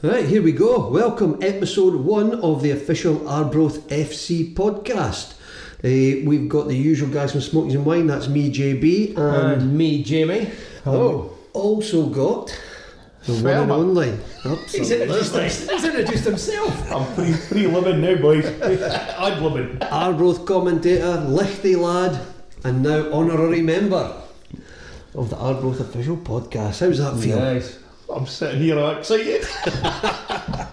Right, here we go. Welcome, episode one of the official Arbroath FC podcast. Uh, we've got the usual guys from Smokies and Wine. That's me, JB, and And me, Jamie. oh, also got the one and only. He's introduced, he's introduced himself. I'm free, free living now, boys. I'm living. Arbroath commentator, Lichty lad, and now honorary member of the Arbroath official podcast. How's that feel? Nice. I'm sitting here all excited.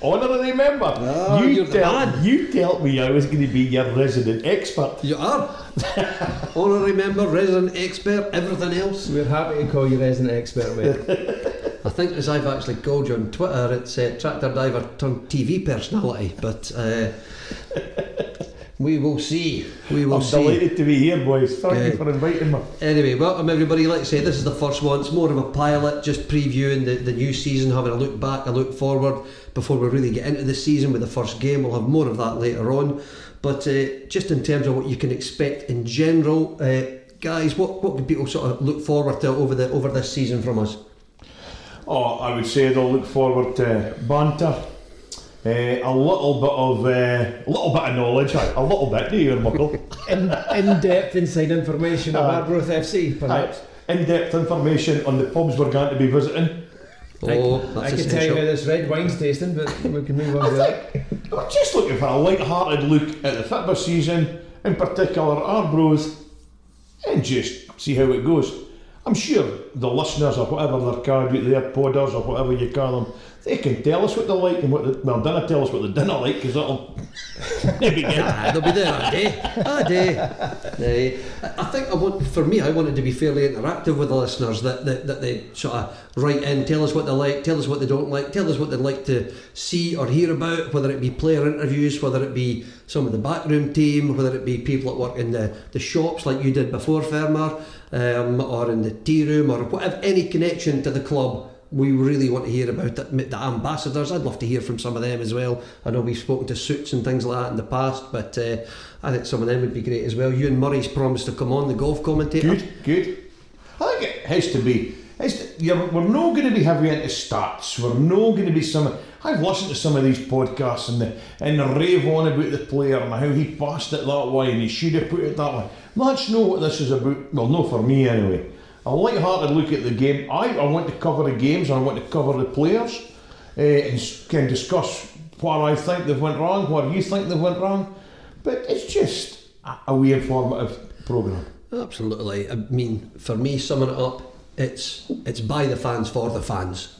Honorary member. Ah, you, you're the tell, man. you told me I was going to be your resident expert. You are honorary member, resident expert, everything else. We're happy to call you resident expert, mate. I think as I've actually called you on Twitter, it's uh, tractor diver turned TV personality, but uh, we will see. We will I'm see. delighted to be here, boys. Thank you for inviting me. Anyway, welcome everybody. Like I say, this is the first one. It's more of a pilot, just previewing the, the new season, having a look back, a look forward before we really get into the season with the first game. We'll have more of that later on. But uh, just in terms of what you can expect in general, uh, guys, what, what can people sort of look forward to over the over this season from us? Oh, I would say they'll look forward to banter. Uh, a little bit of uh, a little bit of knowledge, aye, a little bit, do you, Muckle? In, in-depth inside information of Ah. Arbroath FC, perhaps. In-depth information on the pubs we're going to be visiting. Oh, I that's can tell you how this red wine's tasting, but we can move on to that. We're just looking for a light-hearted look at the football season, in particular Arbroath, and just see how it goes. I'm sure the listeners or whatever they're called, their podders or whatever you call them, they can tell us what they like and what they, well, don't tell us what they don't like because that'll maybe get Ah, they'll be there a day, a day. I think I want, for me, I wanted to be fairly interactive with the listeners. That, that that they sort of write in, tell us what they like, tell us what they don't like, tell us what they'd like to see or hear about. Whether it be player interviews, whether it be some of the backroom team, whether it be people that work in the, the shops like you did before, Fermar, um, or in the tea room, or whatever any connection to the club we really want to hear about it. The ambassadors, I'd love to hear from some of them as well. I know we've spoken to Suits and things like that in the past, but uh, I think some of them would be great as well. You and Murray's promised to come on, the golf commentator. good, good. I think it has to be. We're not going to be heavy into stats. We're not going to be some. I've listened to some of these podcasts and the and the rave on about the player and how he passed it that way and he should have put it that way. That's not what this is about. Well, no, for me anyway. A light-hearted look at the game. I, I want to cover the games. I want to cover the players uh, and can discuss what I think they've went wrong, what you think they've went wrong. But it's just a, a wee informative programme. Absolutely. I mean, for me, summing it up, it's it's by the fans for the fans,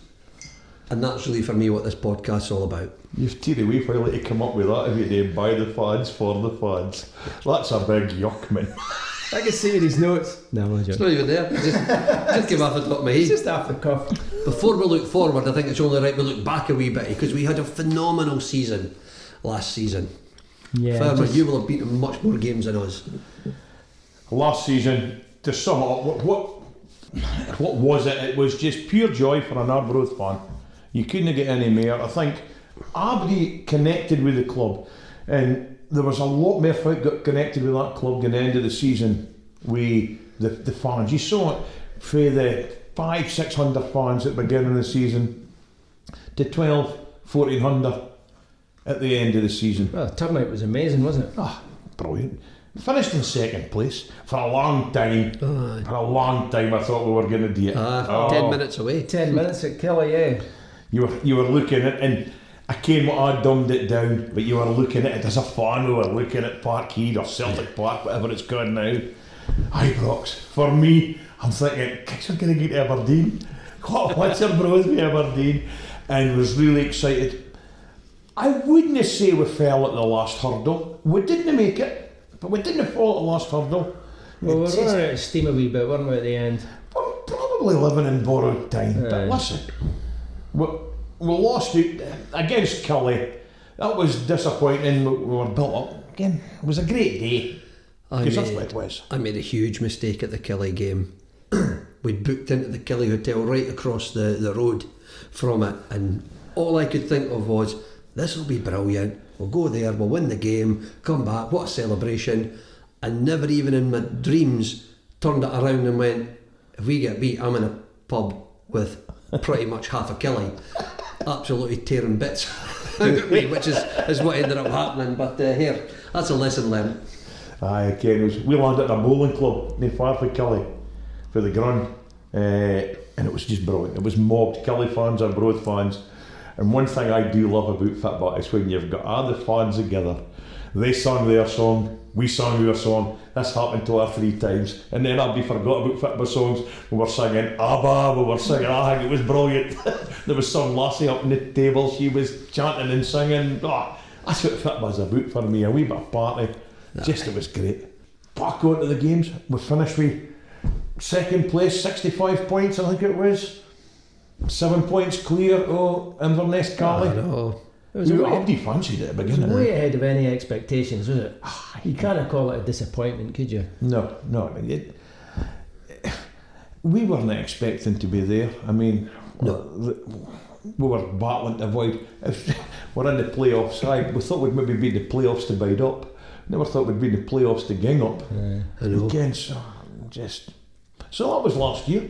and that's really for me what this podcast's all about. You've teed away for you to come up with that if you buy the fans for the fans. That's a big yuck, man. I can see in his notes. No, I'm It's not even there. Just, just came off the top of my It's head. just off the cuff. Before we look forward, I think it's only right we look back a wee bit because we had a phenomenal season last season. Yeah. Ferber, just- you will have beaten much more games than us. Last season, to sum up, what, what what was it? It was just pure joy for an Arbroath fan. You couldn't get any more. I think Abdi connected with the club, and there was a lot more folk got connected with that club than the end of the season. We the, the fans. You saw it for the five, six hundred fans at the beginning of the season to 12, 1400 at the end of the season. Well, the turnout was amazing, wasn't it? Ah, brilliant. Finished in second place for a long time. Aye. For a long time, I thought we were going to do it. Ah, Oh, Ten minutes away. Ten minutes at Killie, yeah. You were you were looking at and I came what I dumbed it down, but you were looking at it as a fan. We were looking at Parkhead or Celtic Park, whatever it's called now. Ibrox. For me, I'm thinking, kicks are going to get to Aberdeen. What, what's your bros with Aberdeen? And was really excited. I wouldn't say we fell at the last hurdle. We didn't make it, but we didn't fall at the last hurdle. Well, we're running out of steam a wee bit, weren't we, at the end? we're probably living in borrowed time. But listen, we, we lost it against Killie. That was disappointing. We we were built up again. It was a great day I made- what it was. I made a huge mistake at the Killie game. We'd booked into the Kelly Hotel right across the, the road from it, and all I could think of was, this will be brilliant. We'll go there, we'll win the game, come back, what a celebration. And never even in my dreams turned it around and went, if we get beat, I'm in a pub with pretty much half a Killie. Absolutely tearing bits me, which is, is what ended up happening. But uh, here, that's a lesson learned. Aye, again, was, we landed at a bowling club near Farford Kelly for the Grun, uh, and it was just brilliant. It was mobbed Killie fans and Broad fans. And one thing I do love about football is when you've got all the fans together. They sang their song, we sang our song. That's happened to her three times. And then I'd be forgot about football songs. We were singing ABBA, we were singing, I think it was brilliant. there was some lassie up in the table, she was chanting and singing. Oh, that's what football's about for me, a wee bit of party. Just, it was great. Back on to the games, we finished with second place, 65 points, I think it was. Seven points clear, oh, Inverness Caley. I know. It was You way, Abdi fancied it at the it was beginning. way ahead of any expectations, wasn't it? Ah, you can't call it a disappointment, could you? No, no. I mean, it, we weren't expecting to be there. I mean, No. we were battling to avoid. If we're in the playoffs, I, we thought we'd maybe be in the playoffs to bide up. Never thought we'd be in the playoffs to gang up. I know. Again, so just. So that was last year.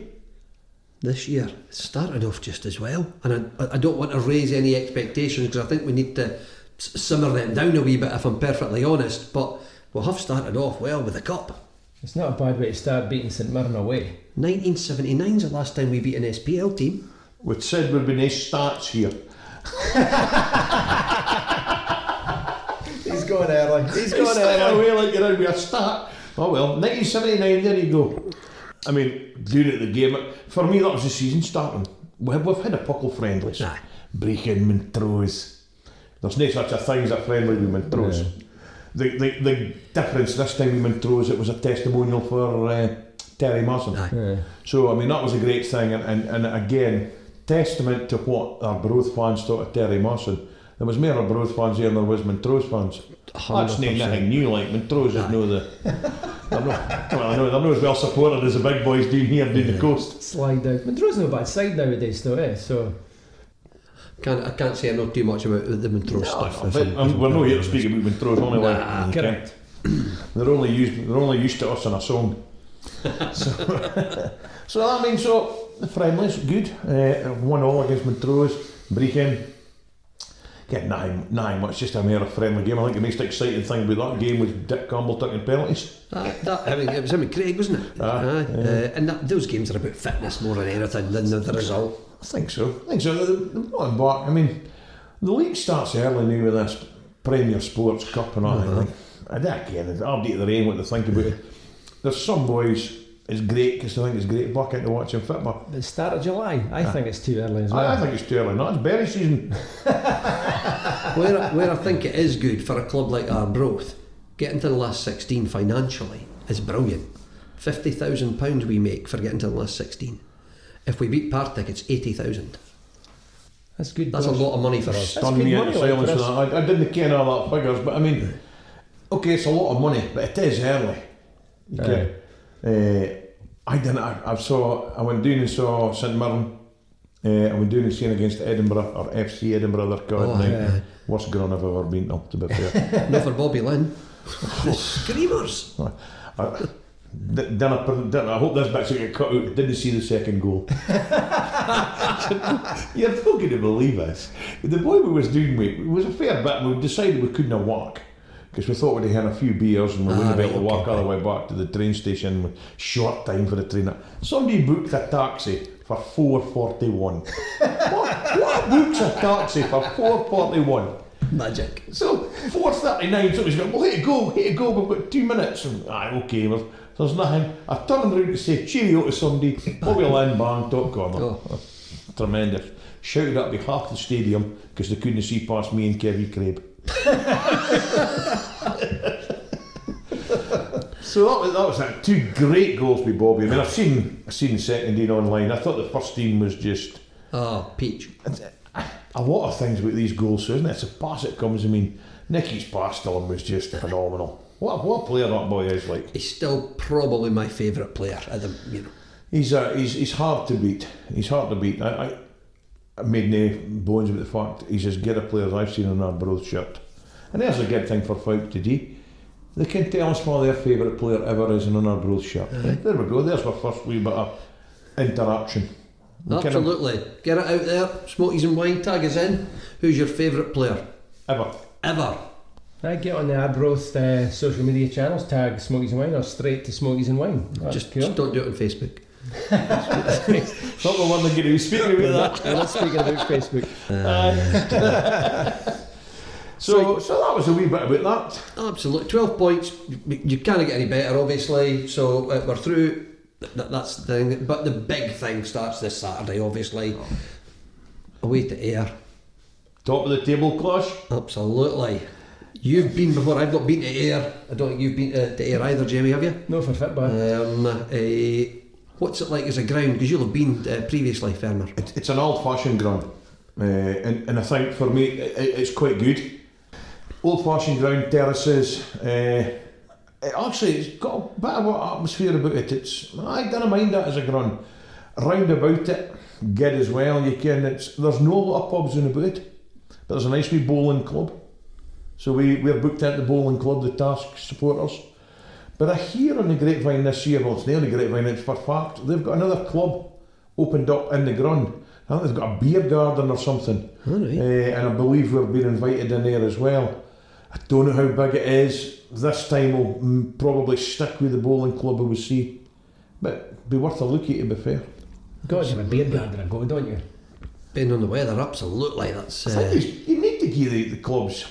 This year it started off just as well, and I, I don't want to raise any expectations because I think we need to simmer them down a wee bit if I'm perfectly honest. But we have started off well with the cup. It's not a bad way to start beating St Mirren away. 1979 is the last time we beat an SPL team. We said we'd be nice starts here. He's going early. He's It's straight away like you're in with a start. Oh well, 1979, there you go. I mean, during the game, for me that was the season starting. We have, we've had a couple friendlies. Aye. Breaking Montrose. There's no such a thing as a friendly with Montrose. Yeah. The, the, the difference this time with Montrose, it was a testimonial for uh, Terry Masson. Aye. Yeah. So, I mean, that was a great thing. And, and, and again, testament to what Arbroath fans thought of Terry Masson. There was more Broth fans here than there was Montrose fans. That's not 100%. nothing new, like Montrose is no the. They're not, well, I know they're not as well supported as the big boys down here down the coast. Slide down. Montrose no bad side nowadays, though, eh? So Can't, I can't say I know too much about the Montrose stuff. if But, I'm- um, we're not here to speak about Montrose, only Nah, you can. correct. They're only used. They're only used to us in a song. so, so that means so the friendlies good. Uh, one all against Montrose. Brechin. Get nine, nine. It's just a mere friendly game. I think the most exciting thing about that game was Dick Campbell taking penalties. That, that, I mean, it was him and Craig, wasn't it? Aye, Aye. yeah. Uh, and that, those games are about fitness more than anything than the, the result. I think so. I think so. The- the- back, I mean, the league starts early now with this Premier Sports Cup and all. Uh-huh. And again, it's update their aim what they think about it. There's some boys. It's great because I think it's great bucket to watch watching football. the start of July, I think it's too early as well. I, I think it's too early. Not it's berry season. where, where I think it is good for a club like Arbroath, getting to the last 16 financially is brilliant. £50,000 we make for getting to the last 16. If we beat Partick, it's 80,000. That's good. That's a lot of money for us. That's Stunned good me money, into silence. for that. I, I didn't care all that figures, but I mean, okay, it's a lot of money, but it is early. You can, uh, I didn't. I, I saw. I went down and saw St Mirren. Uh, I went down and seen against Edinburgh or FC Edinburgh. They're called Oh, now. yeah. Worst ground I've ever been up To be fair. Not for Bobby Linn. the Screamers. I, d- didn't, didn't, I hope this bit's going to get cut out. Didn't see the second goal. You're not going to believe this. The boy we was doing with it was a fair bit, and we decided we couldn't walk because we thought we'd have had a few beers and we Ah, wouldn't be right, able to walk all the way back to the train station. with Short time for the train. Somebody booked a taxi for four forty one. what? What books a taxi for four forty one? Magic. So four thirty nine, somebody's going, well, here you go, here you go, we've got two minutes. And, Aye, okay, well, there's nothing. I turned around to say cheerio to somebody, Bobby Linn Bang, top corner. Oh. Tremendous. Shouted up by half the stadium because they couldn't see past me and Kevin Craig. So that was, that was it. Two great goals by Bobby. I mean, I've seen, I've seen the second team online. I thought the first team was just Oh, Peach. a lot of things about these goals, so isn't it? It's a pass that comes. I mean, Nicky's pass to him was just phenomenal. What, what a player that boy is like. He's still probably my favourite player at the, you know. He's uh, he's he's hard to beat. He's hard to beat. I, I made no bones about the fact he's as good a player as I've seen in our Broth shirt. And there's a good thing for folk to do. They can tell us what their favourite player ever is in an Arbroath shirt. There we go. There's my first wee bit of interaction. We kind of- Absolutely. Get it out there. Smokies and wine. Tag is in. Who's your favourite player ever. ever? I get on the Arbroath uh, social media channels, tag Smokies and Wine, or straight to Smokies and Wine. That's Just, cool. just don't do it on Facebook. It's not the one that going to be speaking about that. We're not speaking about Facebook. So, so that was a wee bit about that. Absolutely. 12 points. You you can't get any better, obviously. So uh, we're through. Th- th- that's the thing. But the big thing starts this Saturday, obviously. Away to Ayr. Top of the table clash. Absolutely. You've been before. I've not been to Ayr. I don't think you've been to, to Ayr either, Jamie, have you? No for football. Um, eh, what's it like as a ground? Because you'll have been uh, previously, Fermer. It, it's an old-fashioned ground, uh, and, and I think for me it, it's quite good. Old-fashioned ground, terraces. Uh, it actually, it's got a bit of an atmosphere about it. It's I don't mind that as a ground. Round about it, good as well. You can. It's there's no lot of pubs in about it, but there's a nice wee bowling club. So we we're booked into the bowling club, the task supporters. But I hear on the grapevine this year, well, it's near the grapevine, it's for fact, they've got another club opened up in the ground. I think they've got a beer garden or something. Alright. Eh, and I believe we've been invited in there as well. I don't know how big it is. This time we'll probably stick with the bowling club we see. But be worth a look at, to be fair. Got to have a beer garden and go, don't you? Being on the weather, absolutely. That's I think uh, you- you need to give the, the clubs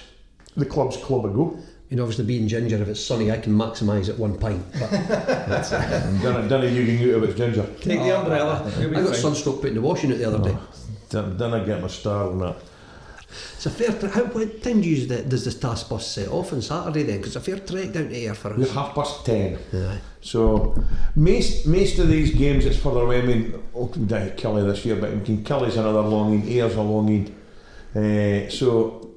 the club's club a go. You know, obviously being ginger. If it's sunny, I can maximise at one pint. But And don't, don't you can out if it's ginger. Take the umbrella. I got fine. sunstroke putting the washing out the other day. Don't, don't I get my star on that. It's a fair. Tra- how what time do you use the, does the task bus set off on Saturday then? Because it's a fair trek down to Ayr for We're us. half past ten. Aye. So most most of these games it's further away. I mean, oh, down Kelly this year, but King Kelly's another longing, Ayr's a longing. Uh, so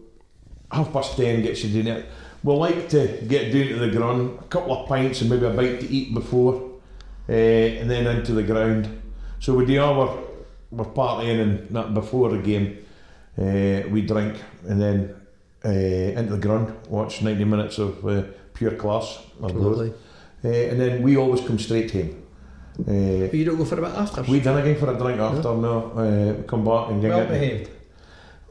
half past ten gets you down there. We like to get down to the ground, a couple of pints and maybe a bite to eat before, uh, and then into the ground. So we do our we're partying and that before the game. Uh, we drink and then uh, into the ground, watch ninety minutes of uh, pure class. Arbroath. Lovely. Uh, and then we always come straight home. Uh, But you don't go for a bit after. we done again for a drink after, no. Uh, come back and Well get behaved.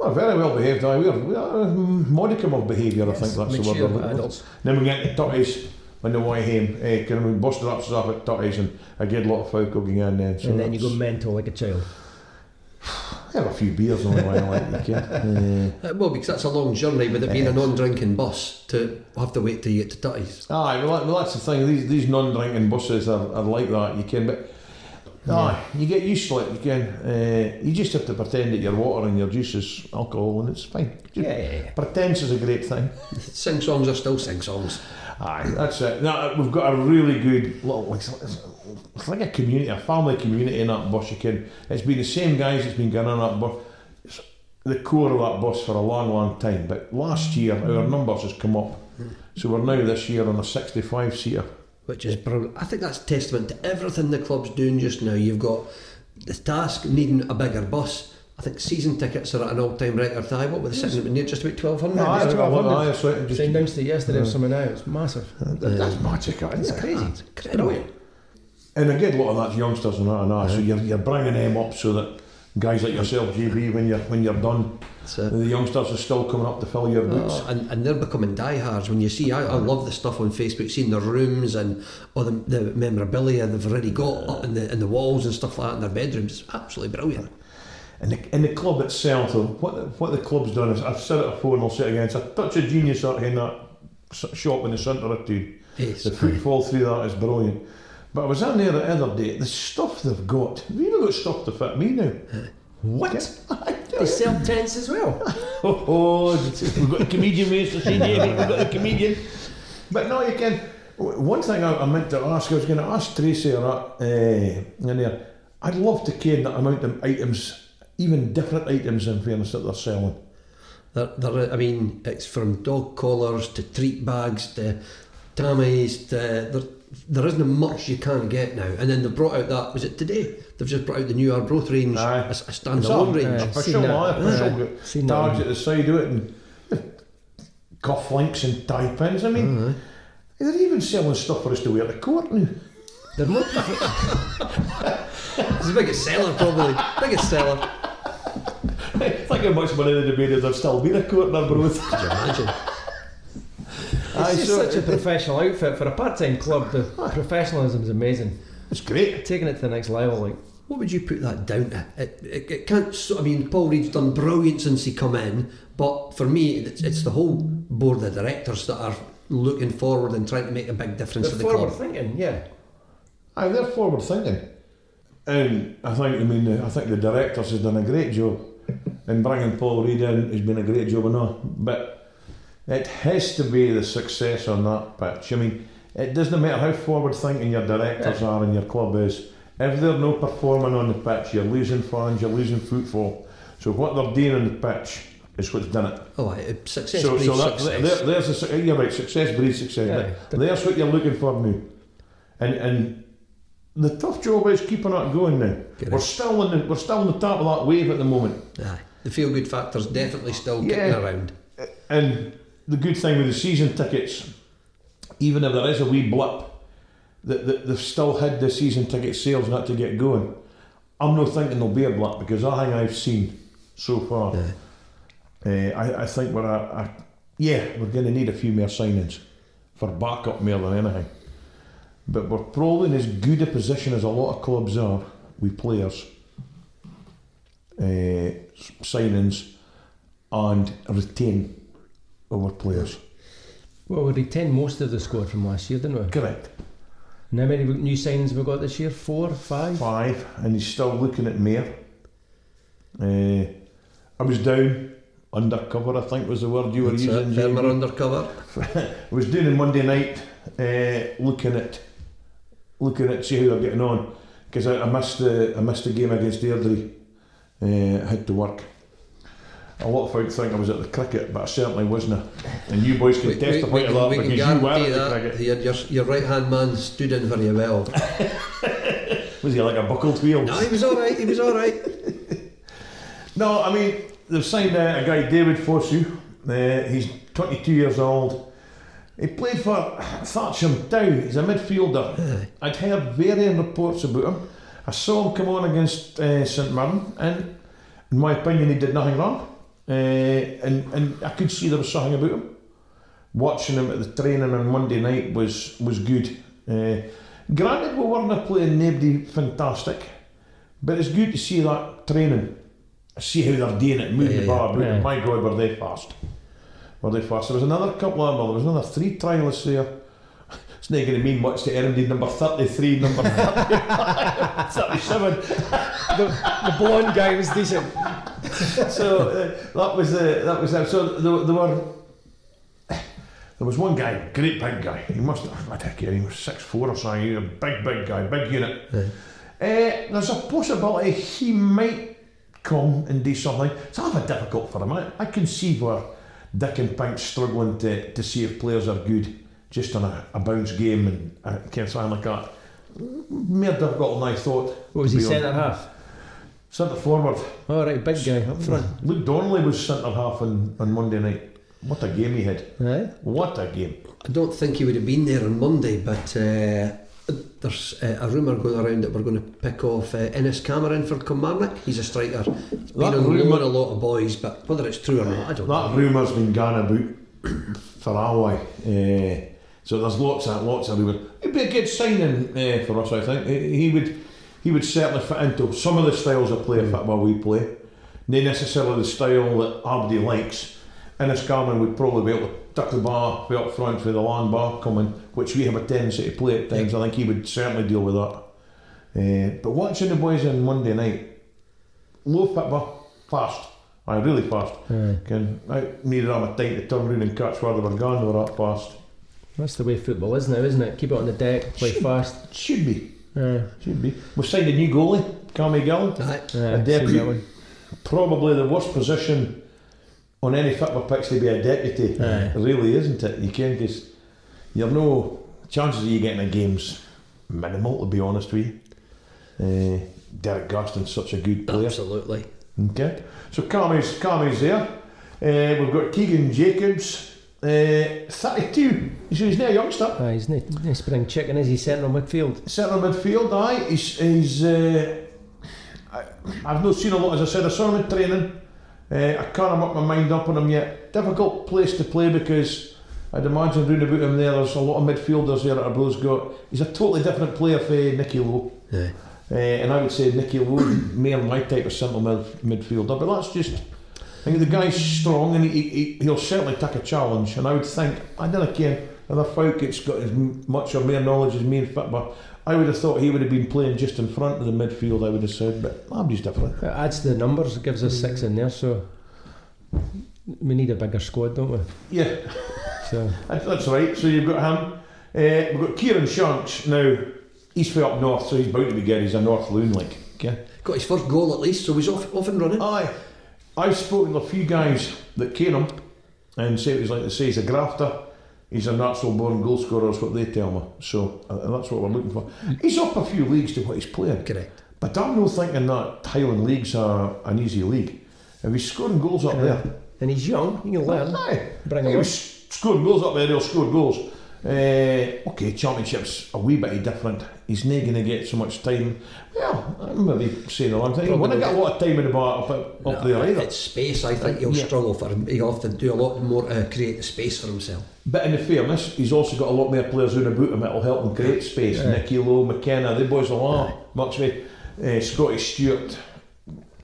Well, very well behaved. Aye. We're, we are um, modicum of behaviour, I think that's the word. we're looking for. adults. Then we get to Tutties when the way home. Uh, can we busted up stuff at Tutties and I get a lot of folk going in then. So and then you go mental like a child. I have a few beers on the way, like you can. Uh, well, because that's a long journey with it being a non-drinking bus to have to wait till you get to Tutties. Aye, well, well that's the thing. These these non-drinking buses are, are like that. You can, but aye, you get used to it. You can. Uh, you just have to pretend that your water and your juice is alcohol, and it's fine. Just Yeah, yeah, yeah. Pretense is a great thing. Sing songs are still sing songs. Aye, that's it. Now, we've got a really good little, like, it's, like a community, a family community in that bus. You can. It's been the same guys that's been going on that bus. It's the core of that bus for a long, long time. But last year, our numbers has come up, so we're now this year on a 65 seater. Which is brilliant. I think that's testament to everything the club's doing just now. You've got the task needing a bigger bus. I think season tickets are at an all-time record high. What were they sitting near just about twelve hundred? Aye, it's I look- 1200. aye, that's right, just- Same downstairs yesterday or something now. It's massive. That- That's magic, isn't It's it? crazy. It's incredible. And again, a good lot of that's youngsters and that and that. So you're, you're bringing them up so that guys like yourself, GB, when you're when you're done, the youngsters are still coming up to fill your oh, boots. Oh, and, and they're becoming diehards. When you see, I, I love the stuff on Facebook, seeing the rooms and all the, the memorabilia they've already got up in the in the walls and stuff like that in their bedrooms. It's absolutely brilliant. And the, and the club itself, though, what what the club's done is, I've said it before and I'll say it again, it's a touch of genius out in that shop in the centre of town. Yes. The footfall through that is brilliant. But I was in there the other day, the stuff they've got, you even got stuff to fit me now? What? They sell tents as well. Oh, oh, we've got the comedian mates to see Jamie, we've got the comedian. But no, you can. One thing I, I meant to ask, I was going to ask Tracy or that, uh, in there, I'd love to ken the amount of items, even different items in fairness that they're selling. There, there, I mean, it's from dog collars to treat bags to tammies to there, there isn't much you can't get now. And then they brought out that was it today? They've just brought out the new Arbroath range, Aye. a, a standalone range. Aye. Official, Seen that. aye, official. Aye. got Seen tags one. at the side of it and cuff links and tie pins. I mean, they're even selling stuff for us to wear to court now. They're more. prof- He's the biggest seller, probably. biggest seller. Think how much money they'd have made if there'd still been a court there, bro. Could you imagine? Aye, It's just so such a professional outfit for a part-time club. The professionalism is amazing. It's great. Taking it to the next level, like What would you put that down to? It, it, it can't. So, I mean, Paul Reed's done brilliant since he come in, but for me, it's, it's the whole board of directors that are looking forward and trying to make a big difference they're for the forward club. thinking. Yeah, Aye, they're forward thinking. And I think, I mean, I think the directors has done a great job in bringing Paul Reed in. Has been a great job and all, but it has to be the success on that pitch. I mean, it doesn't matter how forward thinking your directors are and your club is. If they're not performing on the pitch, you're losing fans, you're losing football. So what they're doing on the pitch is what's done it. Oh, aye, uh, success So, breeds so that, success. there, there's a, you're right. Success breeds success. Yeah. There's what you're looking for now, and and the tough job is keeping that going now. We're still in the we're still on the top of that wave at the moment, Aye. The feel good factor's definitely still Yeah. kicking around. and the good thing with the season tickets, even if there is a wee blip, that, that they've still had the season ticket sales not to get going. I'm not thinking there'll be a blip because I think I've seen so far. Aye. Uh, I, I think we're a, a, yeah, we're going to need a few more signings for backup more than anything. But we're probably in as good a position as a lot of clubs are with players, uh, signings, and retain our players. well, we retained most of the squad from last year, didn't we? Correct. And how many new signings have we got this year? Four, five. Five, and he's still looking at Mayor. Uh, I was down undercover. I think was the word you were That's using. it, firmer undercover. I was doing on Monday night, uh, looking at looking at see how they're getting on because I, I missed the I missed the game against Airdrie. Uh, I had to work. A lot of folks think I was at the cricket, but I certainly wasn't. And you boys can We, testify we to that because you were at the that cricket. your, your, your right hand man stood in very well. Was he like a buckled wheel? no, he was all right. He was all right. No, I mean they've signed uh, a guy, David Fosu. Uh, he's 22 years old. He played for Thatcham Town. He's a midfielder. Aye. I'd heard varying reports about him. I saw him come on against uh, St Mirren, and in my opinion, he did nothing wrong. Uh, and and I could see there was something about him. Watching him at the training on Monday night was was good. Uh, granted, we weren't playing nobody fantastic, but it's good to see that training. See how they're doing it, move Yeah, the bar about. yeah. My God, were they fast? Were they fast? There was another couple of well, there was another three trialists there. It's not going to mean much to Erndine, number 33, number 37. the, the blonde guy was decent. so uh, that was uh, that was uh, so there, there were there was one guy, great big guy. He must have I don't care, he was six four or something. He was a big big guy, big unit. Uh, there's a possibility he might come and do something. It's a bit difficult for him. I, I can see where Dick and Pink's struggling to, to see if players are good just on a, a bounce game and uh, kind of something like that. More difficult than I thought. What was he, centre half? Centre forward. All right, big guy up front. Luke Donnelly was centre half on, on Monday night. What a game he had. Aye. What a game. I don't think he would have been there on Monday, but uh, there's uh, a rumour going around that we're going to pick off uh, Innes Cameron for Kilmarnock. He's a striker. He's been That on rumour- loan a lot of boys, but whether it's true or not, I don't That know. That rumour's been gone about for a while. Uh, so there's lots of lots of rumours. It'd be a good signing uh, for us, I think. He he would he would certainly fit into some of the styles of play football we play. Not necessarily the style that Abdi likes. Innes Cameron would probably be able to tuck the bar, be up front with the long bar coming, which we have a tendency to play at times. I think he would certainly deal with that. Uh, but watching the boys on Monday night, low football, fast. I really fast. Aye. Can I needed them a time to turn round and catch where they were gone. They were that fast. That's the way football is now, isn't it? Keep it on the deck, play Should- fast. Should be, Aye. should be. We've signed a new goalie, Cammy Gill. Aye. Aye, A deputy. Probably the worst position on any football pitch to be a deputy. Aye. Really, isn't it? You can't just. You're no chances of you getting a game's minimal, to be honest with you. Uh, Derek Gaston's such a good player. Absolutely. Okay. So Cammy's, Cammy's there. Uh, we've got Keegan Jacobs Uh, 32. So he's now a youngster. Aye, he's no, no spring chicken, is he? Central midfield. Centre midfield, aye. He's, he's uh, I, I've not seen a lot, as I said, I saw him in training. Uh, I can't make my mind up on him yet. Difficult place to play because I'd imagine round about him there, there's a lot of midfielders there that Arbro's got. He's a totally different player for Nicky Lowe. Aye. Uh, and I would say Nicky Lowe is more my type of centre mid, midfielder, but that's just. I think the guy's strong and he, he, he'll certainly take a challenge. And I would think, I don't care whether folk it's got as much or more knowledge as me in football. I would have thought he would have been playing just in front of the midfield, I would have said, but nobody's different. It adds to the numbers, it gives us six in there, so we need a bigger squad, don't we? Yeah, So that's, that's right. So you've got him. Uh, we've got Kieran Shanks now. He's from up north, so he's bound to be good. He's a North Loon, like. Okay. Got his first goal at least, so he's off, off and running. Aye. I've spoken to a few guys that came him and say it was like they say he's a grafter. He's a natural born goal scorer, is what they tell me. So uh, that's what we're looking for. He's up a few leagues to what he's playing. Correct. But I'm not thinking that Highland League's a, an easy league. If he's scoring goals up there, and he's young, he can learn. aye. Bring he was scoring goals up there, he'll score goals. Uh, okay, Championship's are a wee bit different. He's not going to get so much time. Well, I'm maybe saying a long time. He won't get a lot of time in the bar up, up, up there either. It's space. I think he'll Yeah. struggle for him. He'll have to do a lot more to create the space for himself. But in the fairness, he's also got a lot more players in about him that'll help him create space. Yeah. Nicky Low, McKenna, the boys all much way. Uh, Scotty Stewart.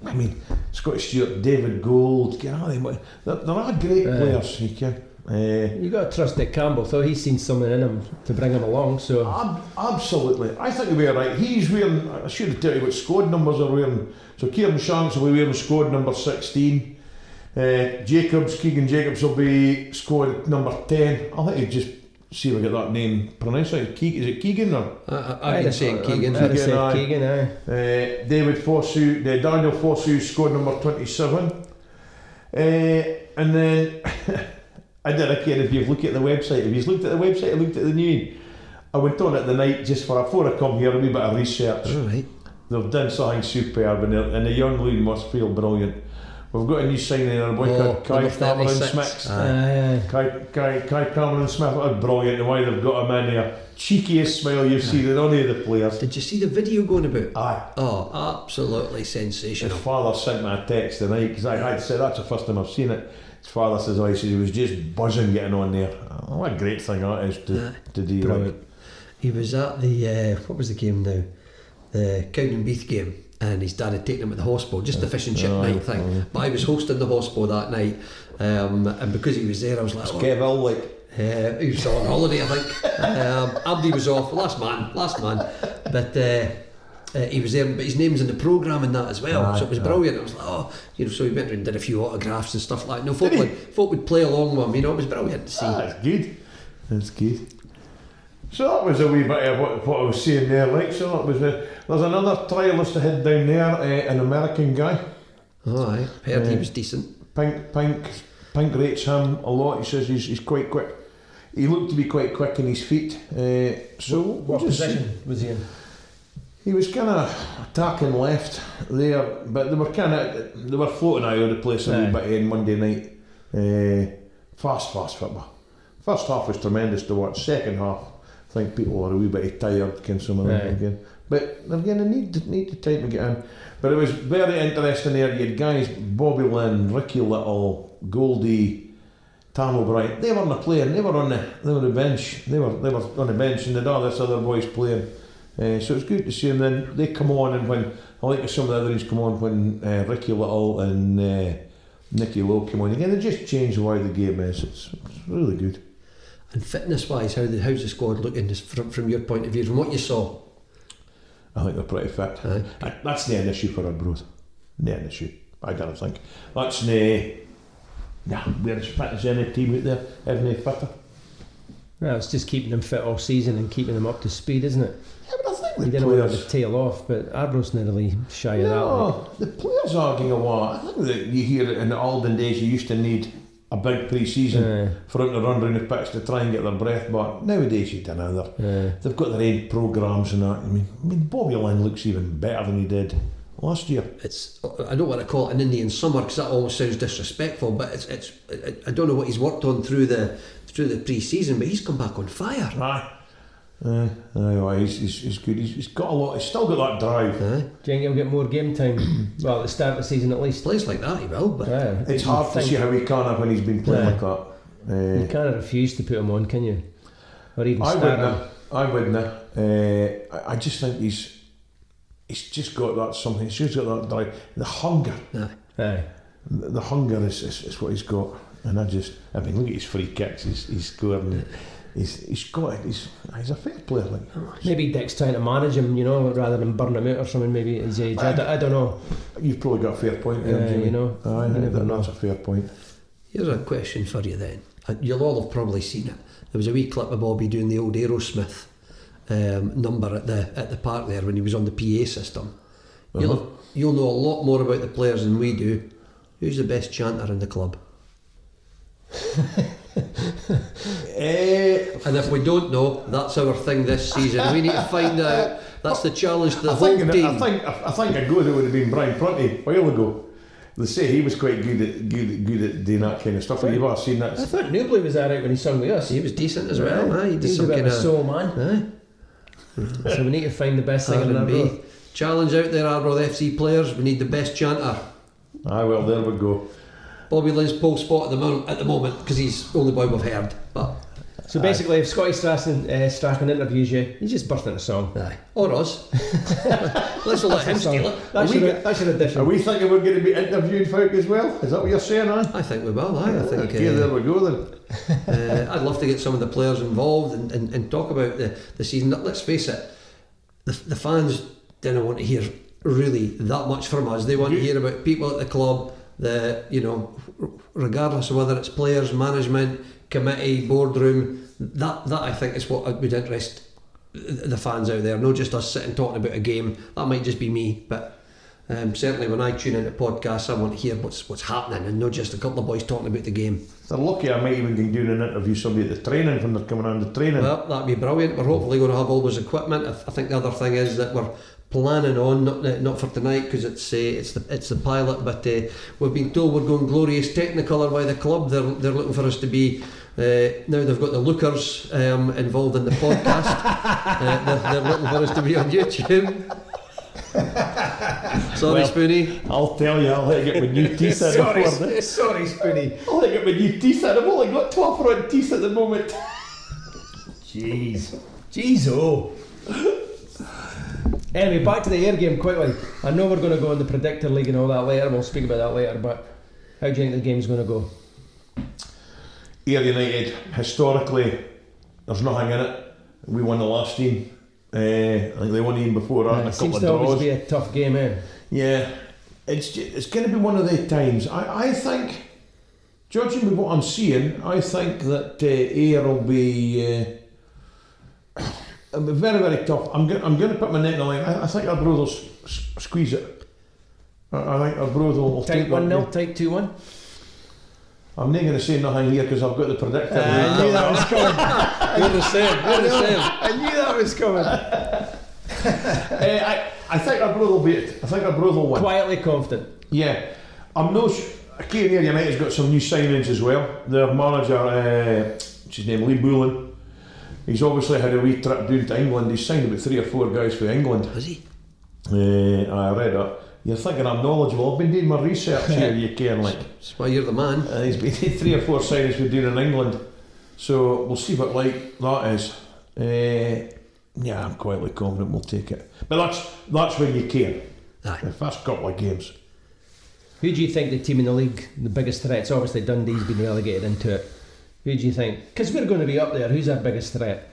I mean, Scotty Stewart, David Gold, Gary, they're, they're great Aye. players. You can. Uh, You got to trust Dick Campbell, though. He's seen something in him to bring him along. So ab- absolutely. I think we're right. He's wearing, I should have told you what squad numbers are wearing. So Kieran Shanks will be wearing squad number 16. Uh, Jacobs, Keegan Jacobs will be squad number 10. I think you just see if I get that name pronounced right. Ke- is it Keegan or? I, I, I've been saying I'd Keegan. have Keegan, said aye. Keegan, aye. Uh, David Fosu, uh, Daniel Fosu, scored number 27. Uh, and then, I don't care if you've looked at the website. If you've looked at the website and looked at the new, I went on it the night just for before I come here, a wee bit of research. All right. They've done something superb, and, and the young Loon must feel brilliant. We've got a new signing, a boy Oh, called Kai number Cameron 36. Smith. Aye. Aye, aye. Kai, Kai, Kai Cameron Smith, that's brilliant the way they've got him in there. Cheekiest smile you've seen in any of the players. Did you see the video going about? Aye. Oh, absolutely His sensational. father sent me a text tonight because I had said that's the first time I've seen it. His father says, "Oh, he says he was just buzzing getting on there. Oh, what a great thing that is to, to do. Like. He was at the uh, what was the game now? The Cowdenbeath game, and his dad had taken him at the hospital, just the fish and chip Oh, night thing. But I was hosting the hospital that night, um, and because he was there, I was like, oh, Kev Hill, like, uh, he was on holiday, I think. um, Abdi was off, last man, last man. But uh, uh, he was there, but his name's in the programme and that as well. Aye, so it was aye. brilliant. I was like, oh, you know, so he went and did a few autographs and stuff like that. No, folk would, folk would play along with him, you know, it was brilliant to see. ah, that's good. That's good. So that was a wee bit of what, what I was saying there, like. So that was a, there's another trialist ahead down there, uh, an American guy. Oh, aye. Heard he was decent. Pink, Pink, Pink rates him a lot. He says he's, he's quite quick. He looked to be quite quick in his feet. Uh, so What we'll just see. position was he in? He was kind of attacking left there, but they were kind of they were floating out of the place a wee bit on Monday night. Uh, fast, fast football. First half was tremendous to watch. Second half, I think people were a wee bit tired, can some of them again. But again, they need need the time to get in. But it was very interesting there. You had guys Bobby Linn, Ricky Little, Goldie, Tam O'Brien. They weren't playing. They were on the they were on the bench. They were they were on the bench, and the all this other boys playing. Uh, so it's good to see them. Then they come on, and when I like some of the others come on when uh, Ricky Little and uh, Nicky Low come on again, they just change the way the game is. It's, it's really good. And fitness wise, how the, how's the squad looking from, from your point of view, from what you saw? I think they're pretty fit. Aye. That- That's not an issue for our growth. Not an issue. I don't think. That's no. Nah, we're as fit as any team out there. Every fitter. Well, it's just keeping them fit all season and keeping them up to speed, isn't it? Yeah, but I think You the didn't want players. to tail off, but Arbro's not really shy of that. like. No, the players arguing a lot. I think that you hear it in the olden days. You used to need a big pre-season Aye, for them to run around the pitch to try and get their breath back. Nowadays, you don't know. They're, aye. they've got their own programmes and that. I mean, I mean, Bobby Linn looks even better than he did last year. it's I don't want to call it an Indian summer because that almost sounds disrespectful. But it's it's I- I don't know what he's worked on through the through the pre-season, but he's come back on fire. Aye. Uh, aye, aye, he's, he's, he's good. He's, he's got a lot. He's still got that drive. Aye. Do you think he'll get more game time? well, at the start of the season at least. Plays like that, he will. But Yeah, It's hard to see how he can have when he's been playing Yeah. like that. You Uh, can't refuse to put him on, can you? Or even I start wouldn't. him. I wouldn't. Uh, I, I just think he's he's just got that something. He's just got that drive. The hunger. aye. Aye. The, the hunger is, is, is what he's got. And I just, I mean, look at his free kicks. He's, he's scoring. He's, he's got it. He's, he's a fair player. Like. Maybe Dick's trying to manage him, you know, rather than burn him out or something. Maybe at his age. I, d- I don't know. You've probably got a fair point there, Yeah, Jimmy. you know, Aye, you that- never know. that's a fair point. Here's a question for you then. Uh, You'll all have probably seen it. There was a wee clip of Bobby doing the old Aerosmith um, number at the at the park there when he was on the PA system. You'll, Uh-huh. have, you'll know a lot more about the players than we do. Who's the best chanter in the club? Eh, And if we don't know, that's our thing this season. We need to find out. That's the challenge to the I whole think, team. I think I, I think a go that would have been Bryan Prunty a while ago. They say he was quite good at good, good at doing that kind of stuff. Have you ever seen that? I thought Newbley was alright when he sung with us. he was decent as well. Aye, he did He's a some bit kind of a soul man. aye. so we need to find the best thing in our R&B. Challenge out there, Arbroath FC players. We need the best chanter. Ah, well, there we go. Bobby Linn's pole spot at the moment at the moment because he's the only boy we've heard. But So basically, if Scotty Strachan, uh, Strachan interviews you, he's just bursting into song. aye, or us. Let's not let him steal it. That's, we your, get- that's your addition. Are we thinking we're going to be interviewing folk as well? Is that what you're saying, Anne? I think we will. Aye, I think. Okay, there Uh, we go then. uh, I'd love to get some of the players involved and, and, and talk about the, the season. Let's face it, the, the fans didn't want to hear really that much from us. They want to hear about people at the club. The you know, regardless of whether it's players, management, committee, boardroom. That that I think is what would interest the fans out there. Not just us sitting talking about a game. That might just be me, but um, certainly when I tune into podcasts, I want to hear what's what's happening and not just a couple of boys talking about the game. They're lucky I might even be doing an interview somebody at the training when they're coming on the training. Well, that'd be brilliant. We're hopefully going to have all those equipment. I, I think the other thing is that we're planning on not not for tonight because it's uh, it's the it's the pilot, but uh, we've been told we're going glorious Technicolor by the club. They're they're looking for us to be. Uh, now they've got the lookers um, involved in the podcast. uh, they're, they're looking for us to be on YouTube. Sorry, Well, Spoonie. I'll tell you, I'll get my new teeth in sorry, before this. sorry, Spoonie. I'll get my new teeth in. I've only got 12 front teeth at the moment. Jeez. Jeez, oh. Anyway, back to the Ayr game quickly. I know we're going to go in the predictor league and all that later. We'll speak about that later. But how do you think the game's going to go? Ayr United, historically, there's nothing in it. We won the last team. Uh, I think they won even before that, it a couple seems of draws. be a tough game, eh? Yeah, it's it's going to be one of the times. I, I think, judging by what I'm seeing, I think that uh, Ayr will be. Uh, very very tough. I'm going I'm going to put my neck in the line. I, I think Arbroath will s- s- squeeze it. I, I think Arbroath will Type take 1 that 0, game. type 2 1. I'm not going to say nothing here because I've got the predictor. I knew that was coming. We're the same. You're the same. I knew that was coming. Eh, I, I think Arbroath will beat it. I think Arbroath will win. Quietly confident. Yeah, I'm no. Sh- Kieran United's got some new signings as well. Their manager, uh, what's his name, Lee Bullen. He's obviously had a wee trip down to England. He's signed about three or four guys for England. Has he? Uh, I read that. You're thinking I'm knowledgeable. I've been doing my research here, you can like. That's why you're the man. Uh, he's been three or four signings we're doing in England. So we'll see what like that is. Uh, yeah, I'm quietly confident we'll take it. But that's that's when you care. Aye. The first couple of games. Who do you think the team in the league, the biggest threats? Obviously, Dundee's been relegated into it. Who do you think? Because we're going to be up there. Who's our biggest threat?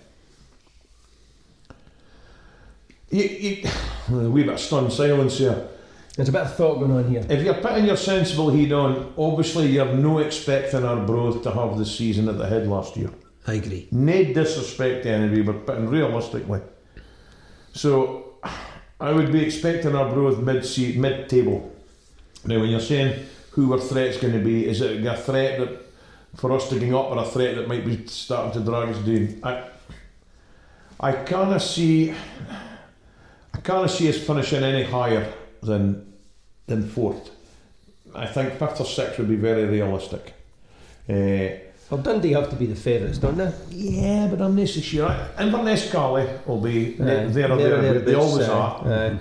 You, you, a wee bit of stunned silence here. There's a bit of thought going on here. If you're putting your sensible heat on, obviously you're no expecting our Arbroath to have the season at the head last year. I agree. No disrespect to anybody, but putting realistically. So I would be expecting our Arbroath mid mid table. Now, when you're saying who our threat's going to be, is it a threat that for us to gang up, or a threat that might be starting to drag us down? I I kind of see. I can't see us finishing any higher than than fourth. I think fifth or sixth would be very realistic. Uh, Well, Dundee have to be the favourites, don't they? yeah, but I'm not so sure. Inverness Caley will be Aye. there or They're- there. they're They always bits, are. uh,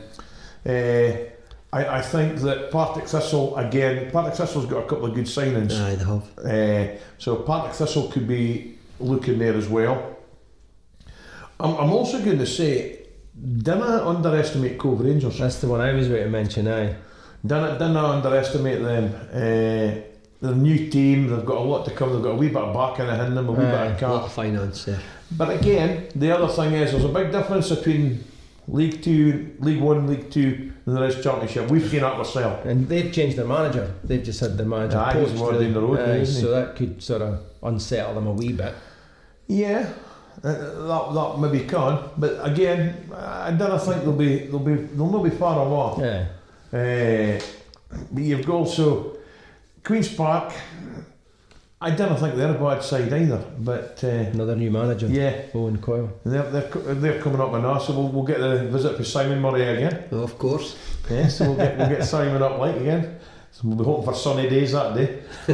Uh, I, I think that Partick Thistle again. Partick Thistle's got a couple of good signings. Aye, they have. Uh, so Partick Thistle could be looking there as well. I'm, I'm also going to say, didn't underestimate Cove Rangers. That's the one I was going to mention, aye. Didn't, didn't underestimate them. Uh, they're a new team, they've got a lot to come, they've got a wee bit of backing in them, a wee Aye. bit of A lot of finance there. But again, the other thing is there's a big difference between League Two, League One, League Two, and there is Championship. We've seen that ourselves. And they've changed their manager. They've just had their manager he's poached. more really. the road now, Aye, isn't he? so that could sort of unsettle them a wee bit. Yeah, uh, that that maybe can, but again, I don't think they'll be they'll be they'll not be far away. Yeah. Uh, but you've got also Queens Park. I don't think they're a bad side either, but uh, Another new manager. yeah, Owen Coyle. they're, they're they're coming up with us, so we'll, we'll get the visit for Simon Murray again. Oh, of course. Yeah, so we'll get we'll get Simon up late again. So we'll be hoping for sunny days that day.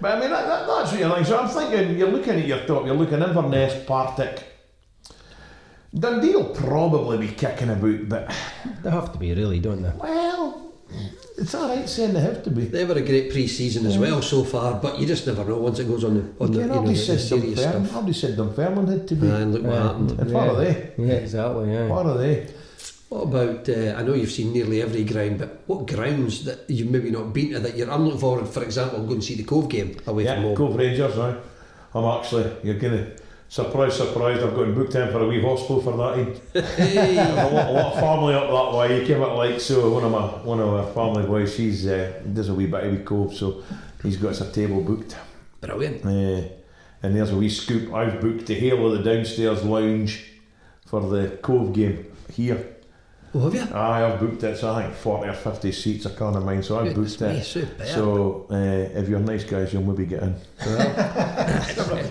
but I mean that, that, that's what you're like. So I'm thinking you're looking at your top. You're looking Inverness, Partick. Dundee will probably be kicking about, but They have to be, really, don't they? well, it's all right saying they have to be. They've had a great pre-season as well so far, but you just never know once it goes on the on the, You you know, know, the, nobody the said serious Dunfermline. stuff. Nobody said Dunfermline had to be. And look what Yeah. happened. And what are they? Yeah, exactly, yeah. What are they? What about? Uh, I know you've seen nearly every ground, but what grounds that you've maybe not been to that you're? I'm looking forward, for example, going to see the Cove game away from Yeah, home. Cove Rangers. Right? I'm actually. You're gonna. Surprise, surprise! I've got booked in for a wee hospital for that. eh? Hey, a, lot, a lot of family up that way. You came up like so. One of my one of our family boys, she's uh, does a wee bit of wee cove, so he's got us a table booked. brilliant. Uh, and there's a wee scoop. I've booked the hail of the downstairs lounge for the Cove game here. Oh, have you? Aye, I've booked it. So I think forty or fifty seats. I can't mind. So I've booked me, it. superb. So uh, if you're nice guys, you'll maybe get in.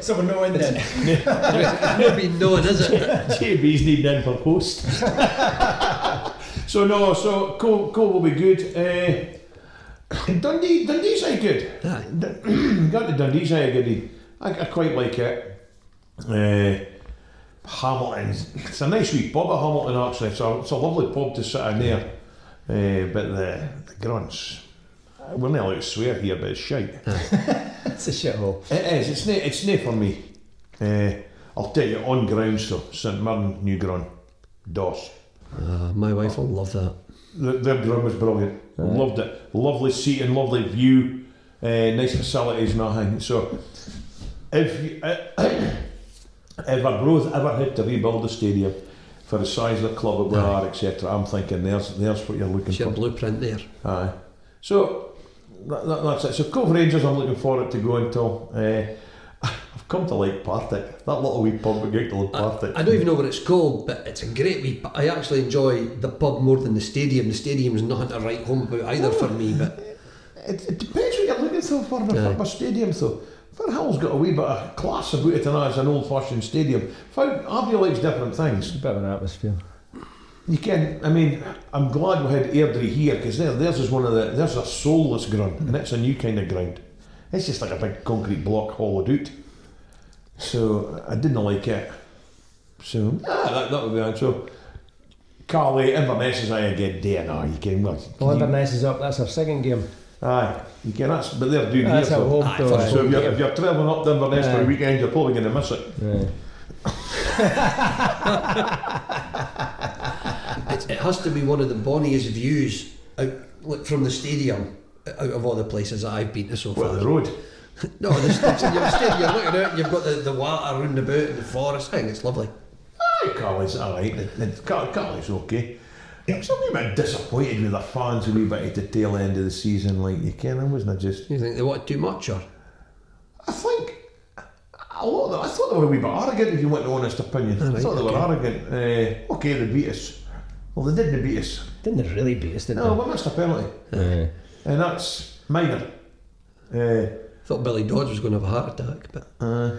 Someone know in there. it's not been known, is it? JB's needing in for post. so no, so Cove, Cove will be good. Uh, Dundee, Dundee side good. Aye. Dun- Got the Dundee side good. I, I quite like it. Uh, Hamilton, it's a nice wee pub at Hamilton actually. So it's a lovely pub to sit in there. Uh, but the, the grunts, we're not allowed to swear here, but it's shite. It's a shithole. It is. It's not. It's not for me. Uh, I'll tell you on grounds though. St Mirren, New Grun, Doss. Uh, my wife will love that. The, their ground was brilliant. Loved it. Lovely seating, lovely view, uh, nice facilities and everything. So, if you, if Arbroath ever had to rebuild the stadium for the size of the club that we are, etc., I'm thinking there's there's what you're looking It's your for. blueprint there. Aye. So that, that, that's it. So Cove Rangers, I'm looking forward to going to. Uh, I've come to like Partick. That little wee pub we get to like Partick. I don't even know what it's called, but it's a great wee. pu- I actually enjoy the pub more than the stadium. The stadium's nothing to write home about either for me, but It, it depends what you're looking for for football stadium, though. Firhill's got a wee bit of class about it, and as an old-fashioned stadium. Abbey likes different things. It's a bit of an atmosphere. You can, I mean, I'm glad we had Airdrie here because there, theirs is one of the, there's a soulless ground, and it's a new kind of ground. It's just like a big concrete block hollowed out. So I didn't like it. So ah, that, that would be it. So Caley, Inverness is I again day and hour. You can, well, Well, Inverness is up. That's our second game. Aye, you can. That's but they're doing That's here. at So, home. Aye, though, for so if you're, if you're travelling up to Inverness for a weekend, you're probably going to miss it. Aye. it's, it has to be one of the bonniest views out like, from the stadium out of all the places that I've been to so What far. the road? No, the steps in your stadium. You're looking out, and you've got the, the water round about and the forest. I think it's lovely. Aye, Caley's alright. The- the- Car- Caley's okay. I'm a wee bit disappointed with the fans a wee bit at the tail end of the season, like you can, wasn't I just? You think they want too much, or I think a lot of them, I thought they were a wee bit arrogant if you want an honest opinion. I Alright, thought they were okay. arrogant. Uh, okay, they beat us. Well, they didn't beat us. Didn't they really beat us, did No, we missed a penalty. they? And that's minor. Uh, thought Billy Dodds was going to have a heart attack, but uh,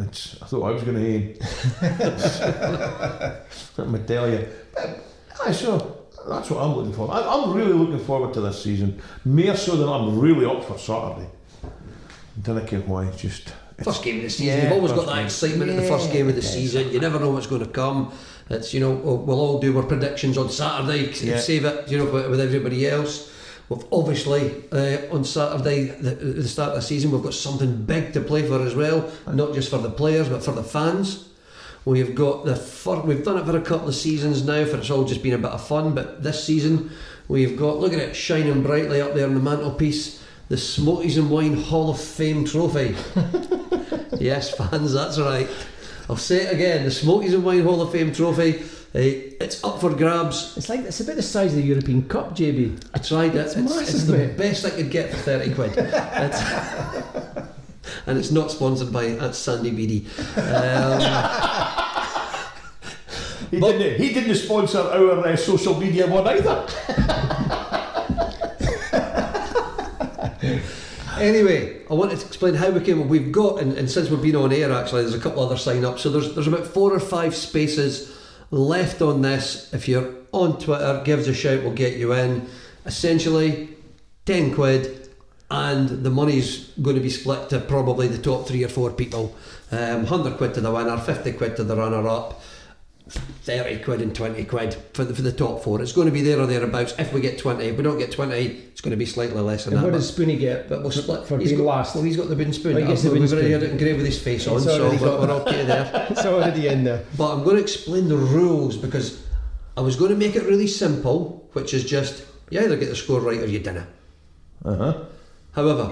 it's, I thought I was going to aim. Let me tell you. But, aye, so That's what I'm looking for. I, I'm really looking forward to this season, more so than I'm really up for Saturday. Don't care why. Just First game of the season. Yeah, You've always got that excitement at the first game of the season. You never know what's going to come. It's you know we'll, all do our predictions on Saturday. Yeah. Save it, you know, with, with everybody else. We've obviously uh, on Saturday, the, the start of the season, we've got something big to play for as well. Not just for the players, but for the fans. We've got the fir- we've done it for a couple of seasons now. For it's all just been a bit of fun. But this season, we've got look at it shining brightly up there on the mantelpiece. The Smokies and Wine Hall of Fame trophy. yes, fans, that's right. I'll say it again. The Smokies and Wine Hall of Fame trophy. Uh, it's up for grabs. It's like it's about the size of the European Cup, JB. I tried it. It's, it's, massive, the mate. best I could get for thirty quid. And it's not sponsored by uh, Sandy Beatty. Um, he But- didn't. He didn't sponsor our uh, social media one either. Anyway, I wanted to explain how we came. We've got, and, and since we've been on air, actually, there's a couple other sign ups. So there's there's about four or five spaces left on this. If you're on Twitter, give us a shout. We'll get you in. Essentially, ten quid, and the money's going to be split to probably the top three or four people. Um, Hundred quid to the winner, fifty quid to the runner up. 30 quid and 20 quid for the, for the top four. It's going to be there or thereabouts if we get 20. If we don't get 20, it's going to be slightly less than And that. what does Spoonie get? but we'll split for He's being got- last. Well, he's got the wooden spoon. Oh, he gets the already spoon. had it engraved with his face on, so we're, we're okay there. it's already in there. But I'm going to explain the rules because I was going to make it really simple, which is just you either get the score right or you didn't. Uh huh. However,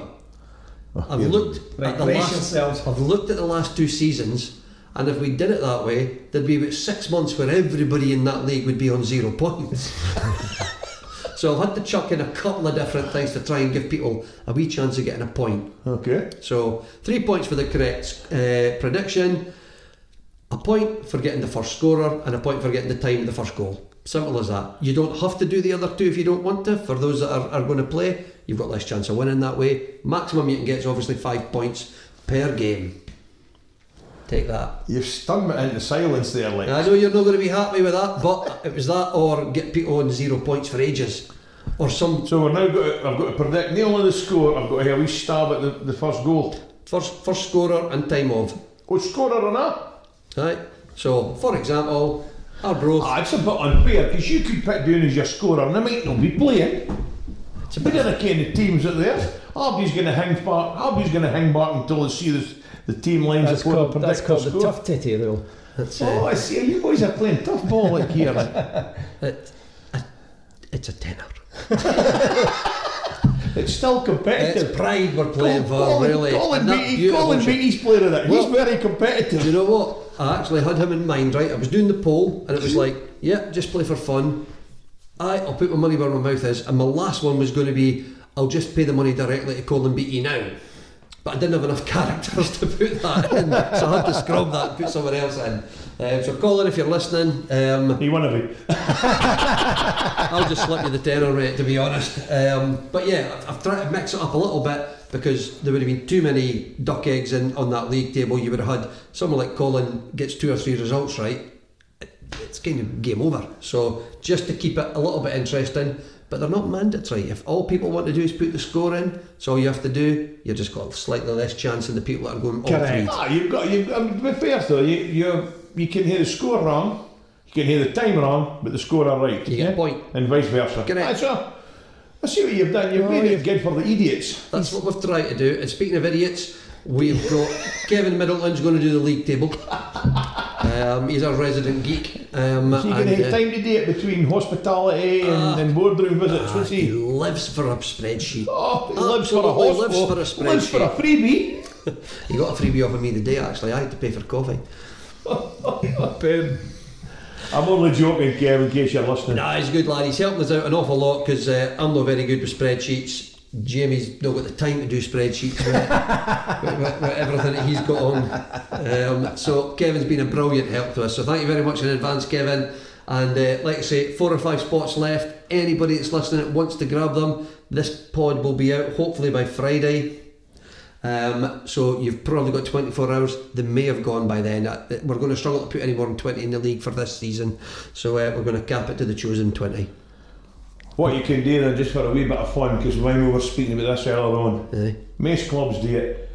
I've looked at the last. yourselves. I've looked at the last two seasons, and if we did it that way, there'd be about six months where everybody in that league would be on zero points. so I've had to chuck in a couple of different things to try and give people a wee chance of getting a point. Okay. So three points for the correct uh, prediction, a point for getting the first scorer, and a point for getting the time of the first goal. Simple as that. You don't have to do the other two if you don't want to. For those that are, are going to play, you've got less chance of winning that way. Maximum you can get is obviously five points per game. Take that. You've stunned me into silence there, like. I know you're not going to be happy with that, but it was that or get people on zero points for ages. Or some So we're now got. To, I've got to predict Neil on the score. I've got to have a wee stab at the, the first goal. first first scorer and time of. Oh, scorer on that. Right? So, for example, Arbroath. Ah, it's a bit unfair because you could pick down as your scorer and I might not be playing. It's a bit didn't kind of teams out there. Harvey's going to hang back. Harvey's going to hang back until they see the, the team lines That's called, they that's called the the tough titty rule. That's, uh, Oh, I see. You boys are playing tough ball like here. It, it's a tenner. It's still competitive. It's pride we're playing for, Colin, really. Colin, Beattie, Colin. Beattie's player of that. Well- He's very Do competitive. you know what? I actually had him in mind, right? I was doing the poll, and it was mm-hmm. like, yeah, just play for fun. I, I'll put my money where my mouth is. And my last one was going to be, I'll just pay the money directly to Colin Beattie now. But I didn't have enough characters to put that in, so I had to scrub that and put someone else in. Um, so, Colin, if you're listening, um, He won a bit. I'll just slip you the tenner rate, to be honest. Um, but yeah, I've, I've tried to mix it up a little bit because there would have been too many duck eggs in on that league table. You would have had someone like Colin gets two or three results right. It's kind of game over. So just to keep it a little bit interesting, but they're not mandatory. If all people want to do is put the score in, that's all you have to do. You've just got slightly less chance than the people that are going all Correct. three. Ah, you've got. You've, I mean, to be fair though, you, you you can hear the score wrong, you can hear the time wrong, but the score are right. You get a point. and vice versa. Correct. Aye, so, I see what you've done. You've Oh, made it you've- good for the idiots. That's what we've tried to do. And speaking of idiots, we've got Kevin Middleton's going to do the league table. Um, he's a resident geek. Um, So going to have uh, time to do it between hospitality and, Ah. and boardroom visits. What's he he? lives for a spreadsheet. Oh, he lives for a Absolutely lives for a lives for a freebie. He got a freebie off of me the day actually. I had to pay for coffee. I'm only joking, Kev, in case you're listening. Nah, he's a good lad. He's helping us out an awful lot because uh, I'm not very good with spreadsheets. Jamie's not got the time to do spreadsheets with, with, with, everything that he's got on. Um, so Kevin's been a brilliant help to us. So thank you very much in advance, Kevin. And uh, like I say, four or five spots left. Anybody that's listening that wants to grab them, this pod will be out hopefully by Friday. Um, so you've probably got 24 hours. They may have gone by then. Uh, We're going to struggle to put any more than 20 in the league for this season. So uh, we're going to cap it to the chosen 20. What you can do then, just for a wee bit of fun, because when we were speaking about this earlier on, Aye. most clubs do it.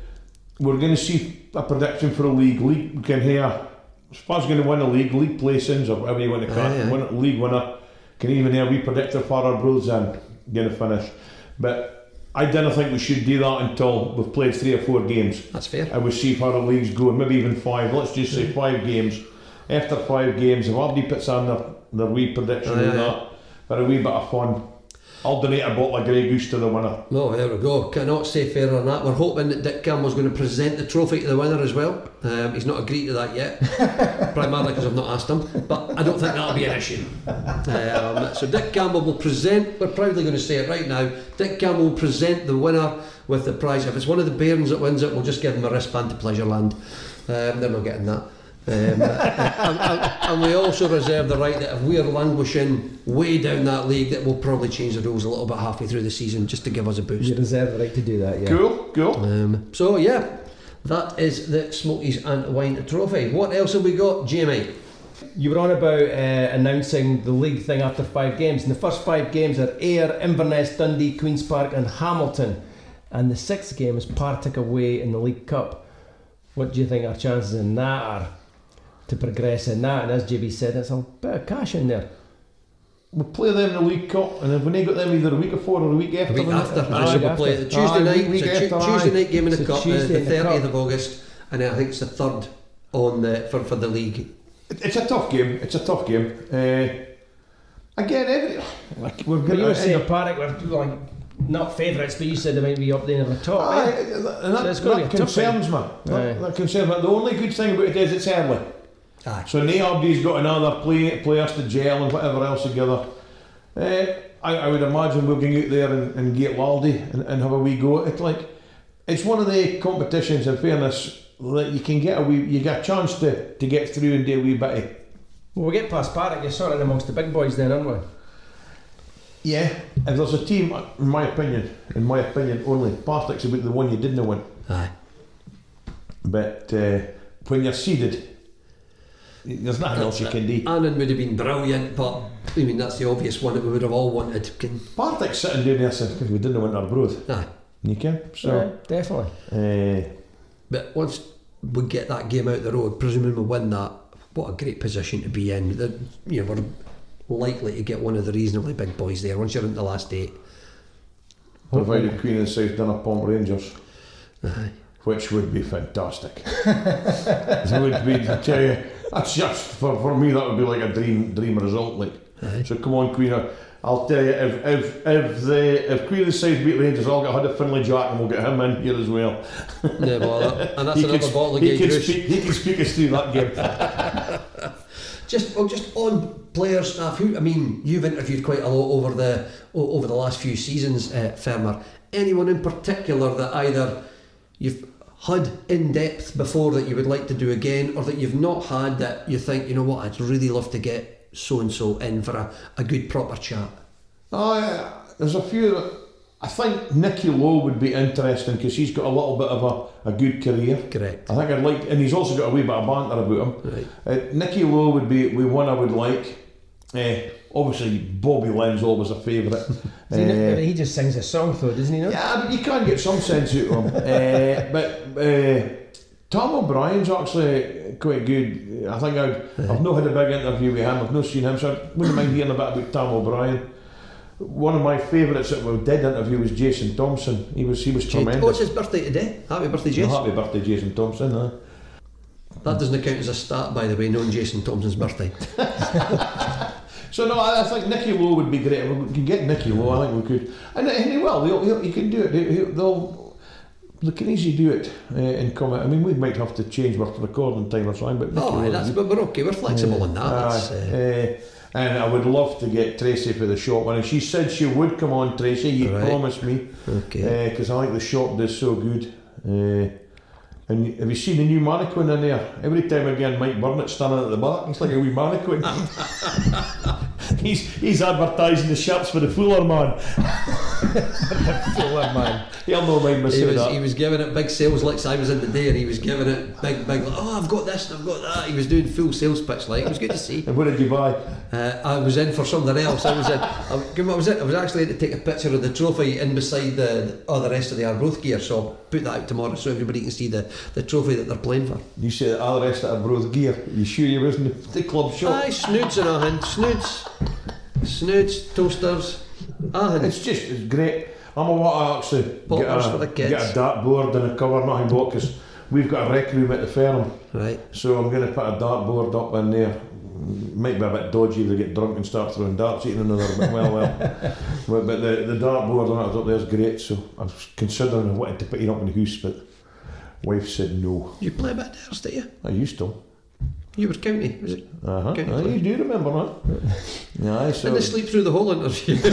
We're going to see a prediction for a league. League can hear Spurs going to win the league, league placings, or whatever you want to call it. Win, league winner can even hear we predict their for our brothers and going to finish. But I didn't think we should do that until we've played three or four games. That's fair. and we see how the league's going, maybe even five. Let's just say five games. After five games, if everybody puts on their, their wee prediction Aye, and that, for a wee bit of fun, I'll donate a bottle of Grey Goose to the winner. No, there we go. Cannot say fairer than that. We're hoping that Dick Campbell's going to present the trophy to the winner as well. Um, he's not agreed to that yet, primarily because I've not asked him. But I don't think that'll be an issue. Um, so Dick Campbell will present. We're proudly going to say it right now. Dick Campbell will present the winner with the prize. If it's one of the Bairns that wins it, we'll just give them a wristband to Pleasureland. Um, they're not getting that. Um, and, and- and we also reserve the right that if we're languishing way down that league, that we'll probably change the rules a little bit halfway through the season just to give us a boost. You reserve the right to do that, yeah. Cool, cool. Um, so yeah, that is the Smokies and Wine Trophy. What else have we got, Jamie? You were on about uh, announcing the league thing after five games, and the first five games are Ayr, Inverness, Dundee, Queens Park, and Hamilton, and the sixth game is Partick away in the League Cup. What do you think our chances in that are to progress in that? And as JB said, it's a bit of cash in there. We'll play them in the League Cup, and if we go them either a week before or a week The after, week then- after, Aye, we'll after. play the Tuesday Aye, night. week It's a Tu- after, Tuesday night game in the So cup, uh, Tuesday the the thirtieth of August, and I think it's the third on the for, for the league. It- It's a tough game. It's a tough game. Uh, again, every like we're But going you were to saying Partick were like not favourites, but you said they might be up there in the top. Aye, eh? and that, So it's that be a tough concerns me. That, that concerns me. The only good thing about it is it's early. Aye. So nobody's got another play, players to gel and whatever else together. Uh, I, I would imagine we'll go out there and, and get Waldy and, and have a wee go. It's like it's one of the competitions. In fairness, that you can get a wee, you get a chance to, to get through and do a wee bit. Of, Well, we get past Partick, you're sort of amongst the big boys then, aren't we? yeah, if there's a team, in my opinion, in my opinion only, Partick's about the one you didn't win. Aye. But uh, when you're seeded, there's nothing else you can do. Annan would have been brilliant, but I mean that's the obvious one that we would have all wanted. Can, Partick's sitting down there saying, "Because we didn't want Arbroath." aye. You can. So. Aye, definitely. Uh, But once we get that game out the road, presuming we win that, what a great position to be in. The, you know, we're likely to get one of the reasonably big boys there once you're in the last eight. provided Queen and the South done a Pomp Rangers, Aye. which would be fantastic. it would be, I tell you, that's just, for, for me, that would be like a dream dream result. Like, Aye. So come on, Queen I'll tell you, if, if, if, the, if Queen of the South beat Rangers, I'll get Huddersfield Finlay Jack and we'll get him in here as well. No bother. And that's He another sp- bottle of he can, speak, he can speak us through that game. Just well, just on player staff. Who I mean, you've interviewed quite a lot over the over the last few seasons, uh, Fermer. Anyone in particular that either you've had in depth before that you would like to do again, or that you've not had that you think you know what I'd really love to get so and so in for a, a good proper chat. Yeah. There's a few. that- I think Nicky Low would be interesting because he's got a little bit of a, a good career. Correct. I think I'd like, and he's also got a wee bit of banter about him. Right. Uh, Nicky Low would be we one I would like. Uh, obviously, Bobby Linn's always a favourite. He, Uh, he just sings a song though, doesn't he? Not? yeah, but you can't get some sense out of him. uh, but uh, Tom O'Brien's actually quite good. I think I'd, I've not had a big interview with him. I've not seen him, so I wouldn't mind hearing a bit about Tom O'Brien. One of my favourites that we did interview was Jason Thomson. He was he was Oh, it's his birthday today. Happy birthday, Jason. Happy birthday, Jason Thomson. Huh? That doesn't count as a stat, by the way, knowing Jason Thomson's birthday. So no, I, I think Nicky Low would be great. We can get Nicky Low. I think we could, and, and he will. He'll, he'll, he can do it. He, he'll, they'll, they can easily do it uh, and come. I mean, we might have to change our recording time or something, but Nicky Oh, Lowe that's, but we're okay. We're flexible in that. That's, uh, uh, and I would love to get Tracy for the short one. And she said she would come on, Tracy. You Right. promised me okay. because I think the shop does so good. And have you seen the new mannequin in there? Every time again, Mike Burnett standing at the back, he's like a wee mannequin. he's he's advertising the shirts for the Fuller man. Fuller man. He'll no mind me He saying was, that. he was giving it big sales licks. I was in the day, and he was giving it big, big. Like, oh, I've got this, and I've got that. He was doing full sales pitch. Like it was good to see. And what did you buy? Uh, I was in for something else. I was in. I, I was in. I was actually in to take a picture of the trophy in beside the oh, the rest of the Arbroath gear. So I'll put that out tomorrow so everybody can see the, the trophy that they're playing for. You said all the rest of Arbroath gear. You sure you was in the, club shop? Aye, snoods and a hand. Snoods, snoods, toasters. Ah, It's just it's great. I'm a what I actually get a, for the kids. get a dartboard and a cover, nothing but because we've got a rec room at the firm. right. So I'm going to put a dartboard up in there. Might be a bit dodgy they get drunk and start throwing darts eating another bit. Well, well. but, but the, the dartboard on it up there is great. So I was considering I wanted to put it up in the house, but wife said no. You play a bit of theirs, did you? I used to. You were county, was it? Uh huh. County player. you do remember that? Yeah, so. Didn't they sleep through the whole interview?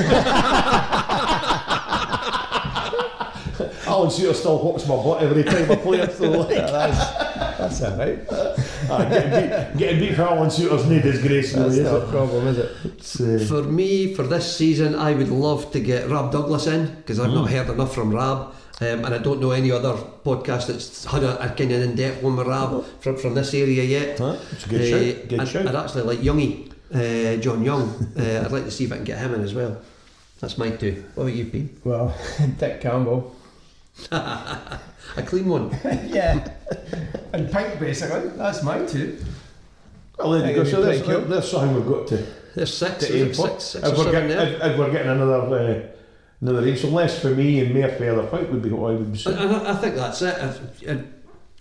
Alan Suter still hooks my butt every time I play it, so like. That's, that's alright. Ah, getting, beat, getting beat for Alan Suter's no disgrace, That's is not a problem, is it? It's, uh, for me, for this season, I would love to get Rab Douglas in because I've not heard enough from Rab. Um, and I don't know any other podcast that's had a, a kind of in-depth one with Rab from, from this area yet. Huh? It's a good Uh, shout. Good I'd, shout. I'd actually like Youngie, uh, John Young. Uh, I'd like to see if I can get him in as well. That's my two. What about you, Pete? Well, Dick Campbell. A clean one. yeah. And Pink, basically. That's mine too. Well, there you go. So it'd be there's, pretty cool. there's something we've got to, There's six, to is aim it six, six if, or we're seven getting, there. if, if we're getting another uh, another race, so less for me and more further out would be what I would be And, I, I think that's it. If, and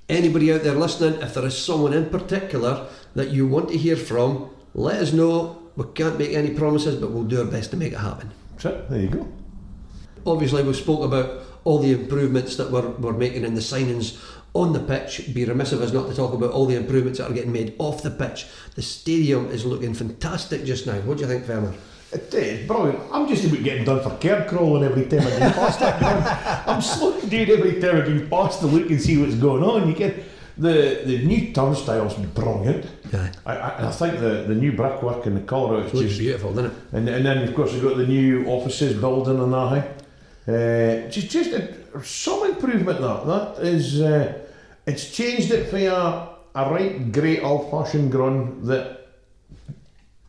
anybody out there listening, if there is someone in particular that you want to hear from, let us know. We can't make any promises, but we'll do our best to make it happen. It. There you go. Obviously, we spoke about all the improvements that we're, we're making in the signings on the pitch. It'd be remiss of us not to talk about all the improvements that are getting made off the pitch. The stadium is looking fantastic just now. What do you think, Vermer? It is brilliant. I'm just about getting done for curb crawling every time I go past that ground. I'm slowing down every time I go past to look and see what's going on. You get the the new turnstiles brilliant. Yeah. I, I, I think the, the new brickwork and the colour it's It just beautiful, doesn't it? And, and then, of course, we've got the new offices building and that. Uh, just, just a, some improvement that. That is, uh, it's changed it for a, a right great old fashioned grun that,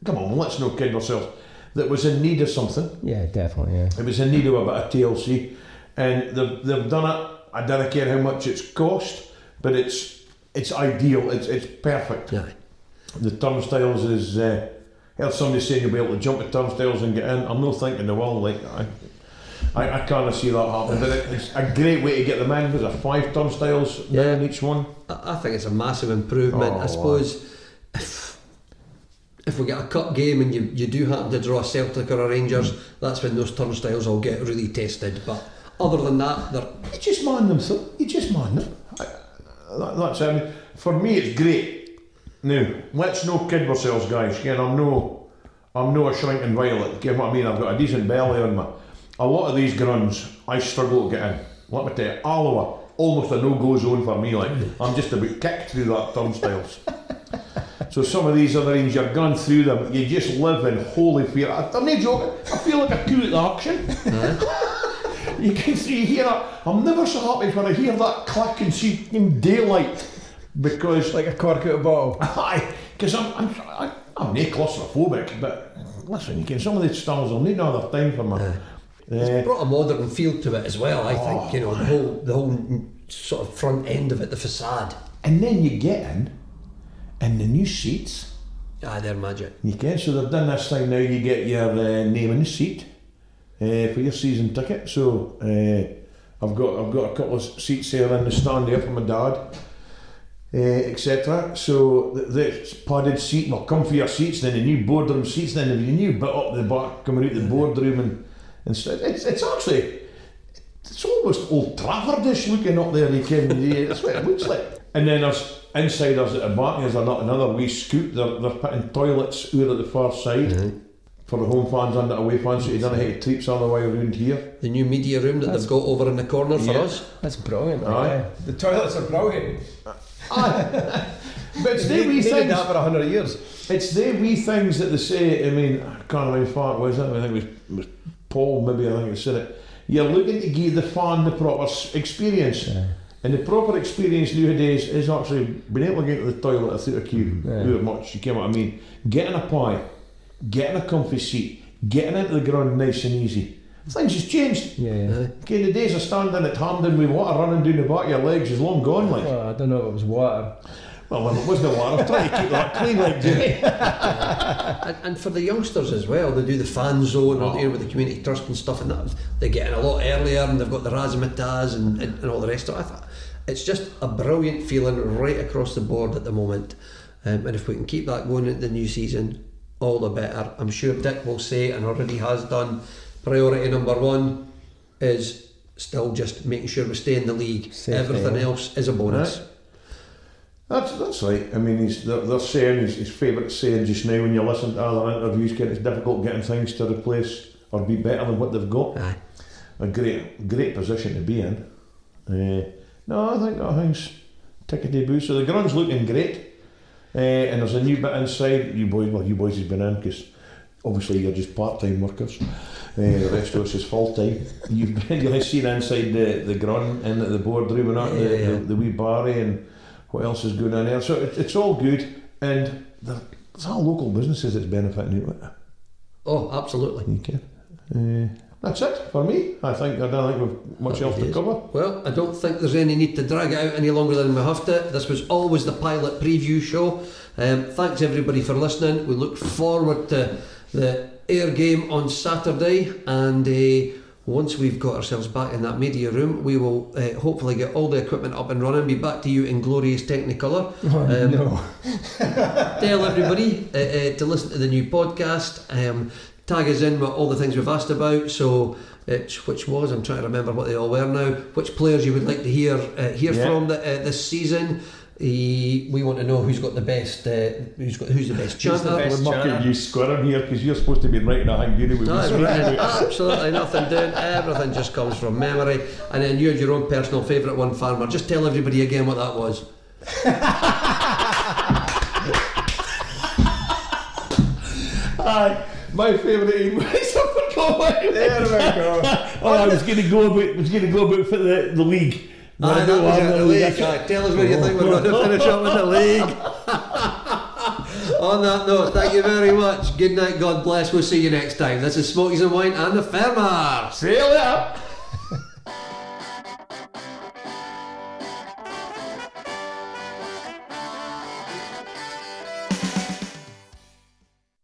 come on, let's not kid ourselves, that was in need of something. Yeah, definitely, yeah. It was in need of a bit of TLC. And they've, they've done it. I don't care how much it's cost, but it's it's ideal. It's, it's perfect. Yeah. The turnstiles is. Uh, I heard somebody saying you'll be able to jump the turnstiles and get in. I'm not thinking the world Like I, I, I can't see that happening. But it's a great way to get them in. There's a five turnstiles Yeah. in each one. I think it's a massive improvement. Oh, I suppose if, if we get a cup game and you, you do happen to draw a Celtic or a Rangers, that's when those turnstiles will get really tested. But other than that, they're You just man them, so you just man them. I, that, that's. I mean, for me, it's great. Now, let's no kid ourselves, guys. Again, I'm no, I'm no a shrinking violet. You get what I mean? I've got a decent belly on me. A lot of these gruns, I struggle to get in. Let me tell you, Alloa, almost a no-go zone for me. Like I'm just about kicked through that turnstiles. So some of these other things, you're going through them, you just live in holy fear. I, I'm not joking. I feel like a coup at the auction. You can see you hear that. I'm never so happy when I hear that click and see in daylight because Like a cork out of a bottle. Aye, because I'm I'm I, I'm not claustrophobic, but listen, you can some of these stalls will need another time for me. Uh, brought a modern feel to it as well. I think you know the whole the whole sort of front end of it, the facade. and then you get in, and the new seats. Ah, they're magic. You can so they've done this thing now. You get your uh, name in the seat uh, for your season ticket. So uh, I've got I've got a couple of seats there in the stand there for my dad. Uh, etc. So the, the padded seat will come for your seats, then the new boardroom seats, then the new bit up the back coming out the boardroom and and it's it's actually it's almost old Traffordish looking up there. You can that's what it looks like. And then there's insiders at the back there's another, another wee scoop. They're, they're putting toilets out at the far side for the home fans and the away fans, so you don't have to trips all the way around here. The new media room that they've got over in the corner for us. That's brilliant. Aye. aye. The toilets are brilliant. Aye. but it's They the wee needed things. that for a hundred years. It's the wee things that they say. I mean, I can't remember how far it was. I think it was, it was Paul. Maybe I think he said it. you're looking to give the fan the proper s- experience. And the proper experience nowadays is actually being able to get to the toilet without a queue. Yeah. However much you get what I mean. Getting a pie, getting a comfy seat, getting into the ground nice and easy. Things has changed. Yeah, yeah. Uh-huh. Okay, the days of standing at Hampden with water running down the back of your legs is long gone. Like, Well, I don't know if it was water. well, when it wasn't water, I'm trying to keep that clean, like Jimmy. And, and for the youngsters as well, they do the fan zone Oh. or you know, with the community trust and stuff, and that they get in a lot earlier, and they've got the razzmatazz and, and, and all the rest of it. It's just a brilliant feeling right across the board at the moment, um, and if we can keep that going into the new season, all the better. I'm sure Dick will say, and already has done. Priority number one is still just making sure we stay in the league. Safety, Everything else is a bonus. Right. That's that's right. I mean, he's they're, they're saying his, his favourite saying just now when you listen to other interviews, getting it's difficult getting things to replace or be better than what they've got. Aye. A great great position to be in. Uh, no, I think that thing's tickety boo. So the ground's looking great, uh, and there's a new bit inside. You boys, well, you boys have been in because obviously you're just part time workers. Uh, the rest of us is full time. You've been you'll seen inside the the ground and the boardroom and that, Yeah, the, yeah. the, the wee barry and what else is going on there. So it, it's all good, and there- there's all local businesses that's benefiting it. Oh, absolutely. You can. Uh, that's it for me. I think I don't think we've much else to cover. Well, I don't think there's any need to drag it out any longer than we have to. This was always the pilot preview show. Um, thanks everybody for listening. We look forward to the Ayr game on Saturday, and uh, once we've got ourselves back in that media room, we will uh, hopefully get all the equipment up and running. Be back to you in glorious Technicolor. Um, no. tell everybody uh, uh, to listen to the new podcast. Um, tag us in with all the things we've asked about. So, it's, which was I'm trying to remember what they all were now. Which players you would like to hear uh, hear Yeah. from the, uh, this season? Eh, we want to know who's got the best. Uh, who's got who's the best Who's the chanter. best We're chanter? mucking you squirm here because you're supposed to be writing a hang with No, right. Absolutely nothing doing. Everything just comes from memory. And then you had your own personal favourite one, Farmer. Just tell everybody again what that was. Aye, my favourite email is I forgot what There we go. Oh, I was going to go about was going to go about for the, the league. Aye, I know I'm the league. Aye, Tell us where you think we're going to finish up in the league. On that note, thank you very much. Good night, God bless. We'll see you next time. This is Smokies and Wine and the Farmer. See you later.